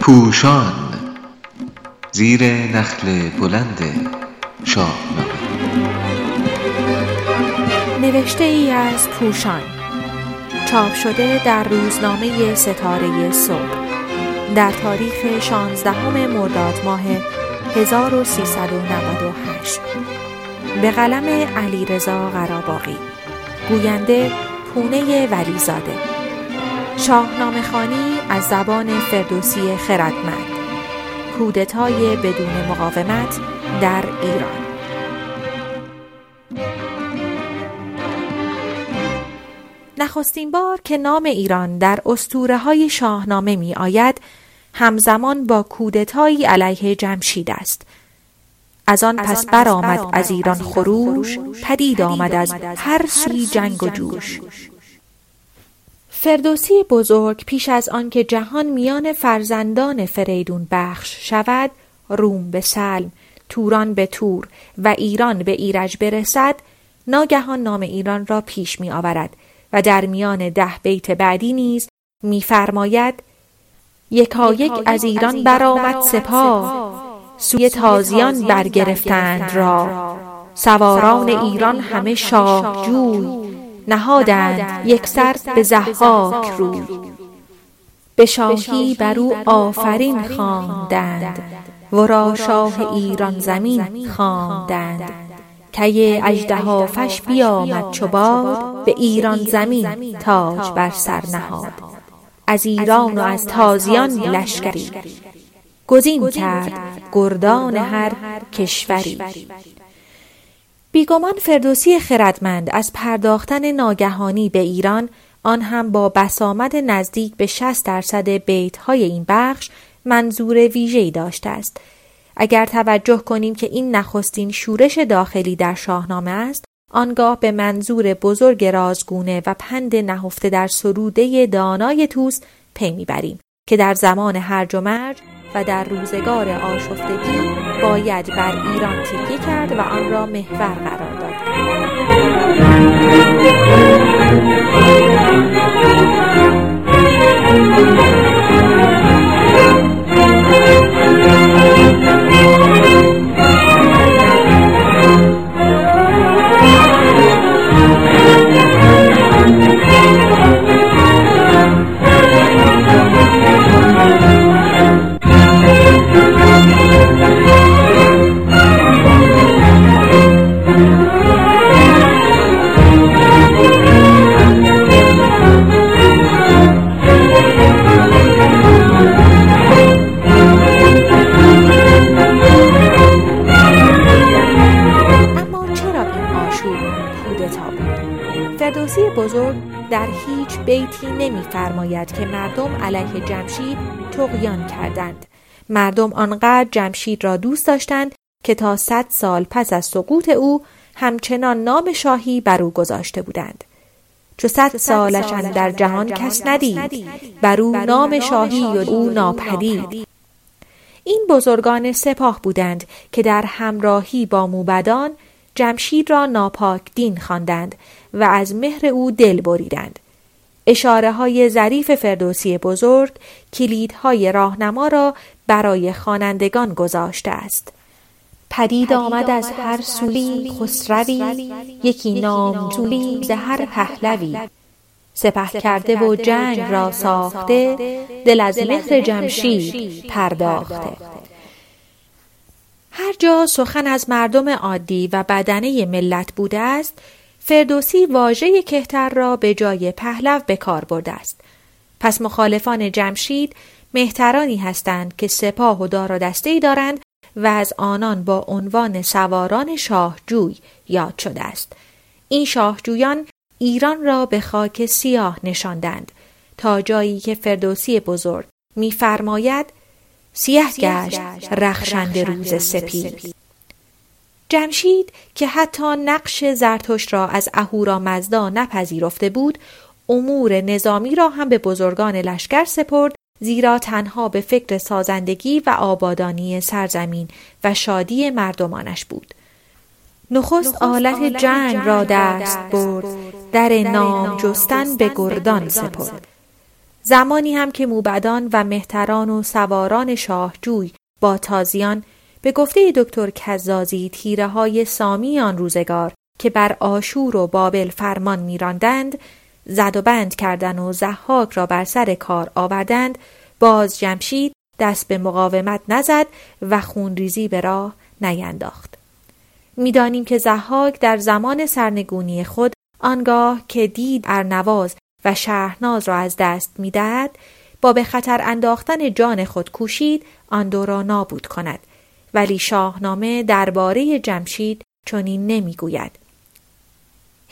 پوشان زیر نخل بلند شاهنامه نوشته ای از پوشان. چاپ شده در روزنامه ستاره صبح. در تاریخ 16 مرداد ماه 1398 به قلم علیرضا قراباقی گوینده پونه ولیزاده شاهنامه خانی از زبان فردوسی خردمند. کودتای بدون مقاومت در ایران. نخستین بار که نام ایران در اسطوره های شاهنامه می آید همزمان با کودتایی علیه جمشید است. از آن پس برآمد از ایران خروش پدید آمد از هر سوی جنگ و جوش. فردوسی بزرگ پیش از آنکه جهان میان فرزندان فریدون بخش شود روم به سلم توران به تور و ایران به ایرج برسد ناگهان نام ایران را پیش می آورد و در میان ده بیت بعدی نیز میفرماید یکایک از ایران برآمد سپاه سوی تازیان برگرفتند را. سواران ایران همه شاه جوی نهادند یک سر به زحاک روی به شاهی بر او آفرین خواندند. ورا شاه ایران زمین خواندند. کی اژدهافش بیامد چو باد به ایران زمین تاج بر سر نهاد. از ایران و از تازیان لشکری. گزین کرد گردان هر کشوری. بیگمان فردوسی خردمند از پرداختن ناگهانی به ایران آن هم با بسامد نزدیک به 60 درصد بیت های این بخش منظور ویژه‌ای داشته است. اگر توجه کنیم که این نخستین شورش داخلی در شاهنامه است آنگاه به منظور بزرگ رازگونه و پند نهفته در سروده دانای توست پی می‌بریم که در زمان هرج و مرج و در روزگار آشفتگی باید بر ایران تکیه کرد و آن را محور قرار داد. بزرگ در هیچ بیتی نمیفرماید که مردم علیه جمشید تقیان کردند. مردم آنقدر جمشید را دوست داشتند که تا صد سال پس از سقوط او همچنان نام شاهی بر او گذاشته بودند. چو صد سالش در جهان کس ندید بر او نام شاهی و او ناپدید. این بزرگان سپاه بودند که در همراهی با موبدان جمشید را ناپاک دین خواندند و از مهر او دل بریدند. اشاره های ظریف فردوسی بزرگ کلیدهای راهنما را برای خوانندگان گذاشته است. پدید آمد از هر سولی خسروی یکی نامجویی ز هر پهلوی سپه کرده و جنگ را ساخته دل از مهر جمشید پرداخته هر جا سخن از مردم عادی و بدنه ملت بوده است فردوسی واژه کهتر را به جای پهلو به کار برده است. پس مخالفان جمشید مهترانی هستند که سپاه و دار دسته دارند و از آنان با عنوان سواران شاهجوی یاد شده است. این شاهجویان ایران را به خاک سیاه نشاندند. تا جایی که فردوسی بزرگ میفرماید سیه گشت رخشند روز سپید. جمشید که حتی نقش زرتشت را از اهورا مزدا نپذیرفته بود امور نظامی را هم به بزرگان لشکر سپرد زیرا تنها به فکر سازندگی و آبادانی سرزمین و شادی مردمانش بود. نخست آلت جنگ را دست برد در نام جستن به گردان سپرد. زمانی هم که موبدان و مهتران و سواران شاهجوی با تازیان به گفته دکتر کزازی تیره های سامی آن روزگار که بر آشور و بابل فرمان میراندند زد و بند کردن و زحاک را بر سر کار آوردند باز جمشید دست به مقاومت نزد و خونریزی به راه نینداخت. می‌دانیم که زحاک در زمان سرنگونی خود آنگاه که دید ارنواز و شهرناز را از دست می‌دهد با به خطر انداختن جان خود کوشید آن دو را نابود کند. ولی شاهنامه درباره جمشید چنین نمی‌گوید.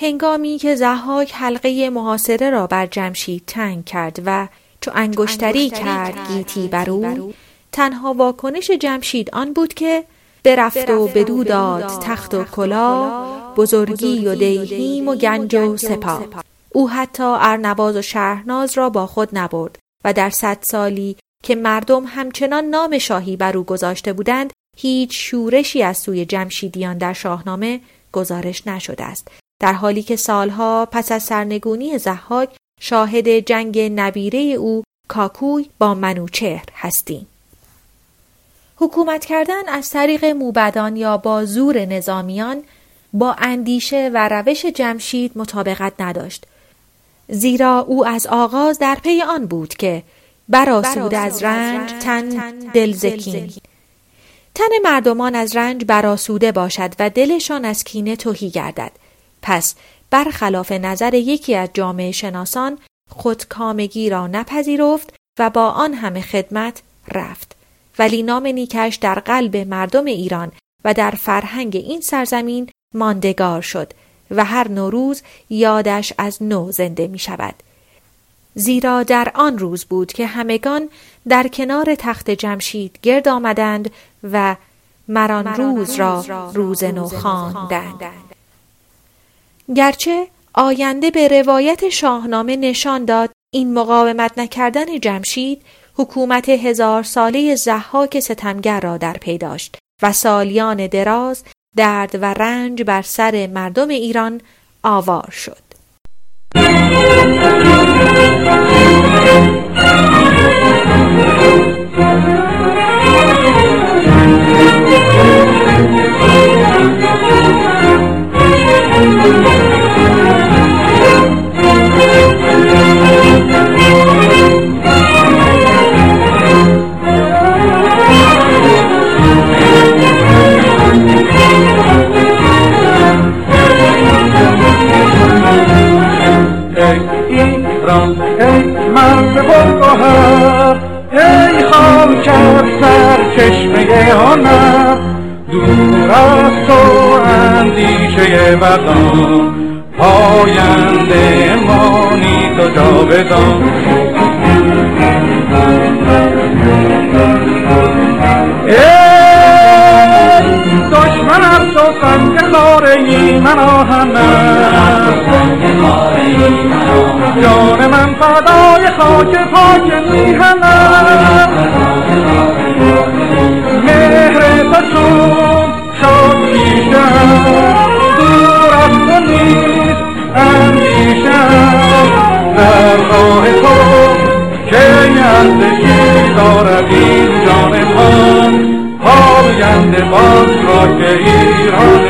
هنگامی که زحاک حلقه محاصره را بر جمشید تنگ کرد و چو انگشتری کرد گیتی بر او تنها واکنش جمشید آن بود که برفت و بدو داد تخت و کلا بزرگی و دیهیم و گنج و سپاه. او حتی ارنواز و شهرناز را با خود نبرد و در صد سالی که مردم همچنان نام شاهی بر او گذاشته بودند هیچ شورشی از سوی جمشیدیان در شاهنامه گزارش نشده است. در حالی که سالها پس از سرنگونی زحاک شاهد جنگ نبیره او کاکوی با منوچهر هستیم. حکومت کردن از طریق موبدان یا با زور نظامیان با اندیشه و روش جمشید مطابقت نداشت. زیرا او از آغاز در پی آن بود که براسود از رنج تن دلزکین تن مردمان از رنج براسوده باشد و دلشان از کینه توهی گردد. پس برخلاف نظر یکی از جامعه شناسان خودکامگی را نپذیرفت و با آن همه خدمت رفت. ولی نام نیکش در قلب مردم ایران و در فرهنگ این سرزمین ماندگار شد. و هر نوروز یادش از نو زنده می شود. زیرا در آن روز بود که همگان در کنار تخت جمشید گرد آمدند و مران روز را روز نو خواندند. گرچه آینده به روایت شاهنامه نشان داد این مقاومت نکردن جمشید حکومت هزار ساله زحاک ستمگر را در پی داشت و سالیان دراز درد و رنج بر سر مردم ایران آوار شد. بدان پاینده مانی تو جاودان. دشمن از تو سنگ خاره من آهنم. جان من فدای خاک پاک میهنم. پاینده باز را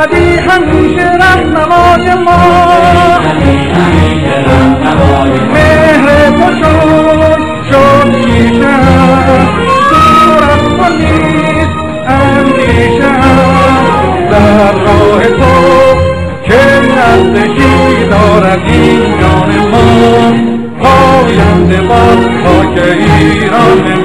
ابدی همیشه رهنمای ما. مهر چون شد شیشم دور از تو نیست اندیشم در راه تو که نزدیکی دارد این جان ما. پاینده باد ایران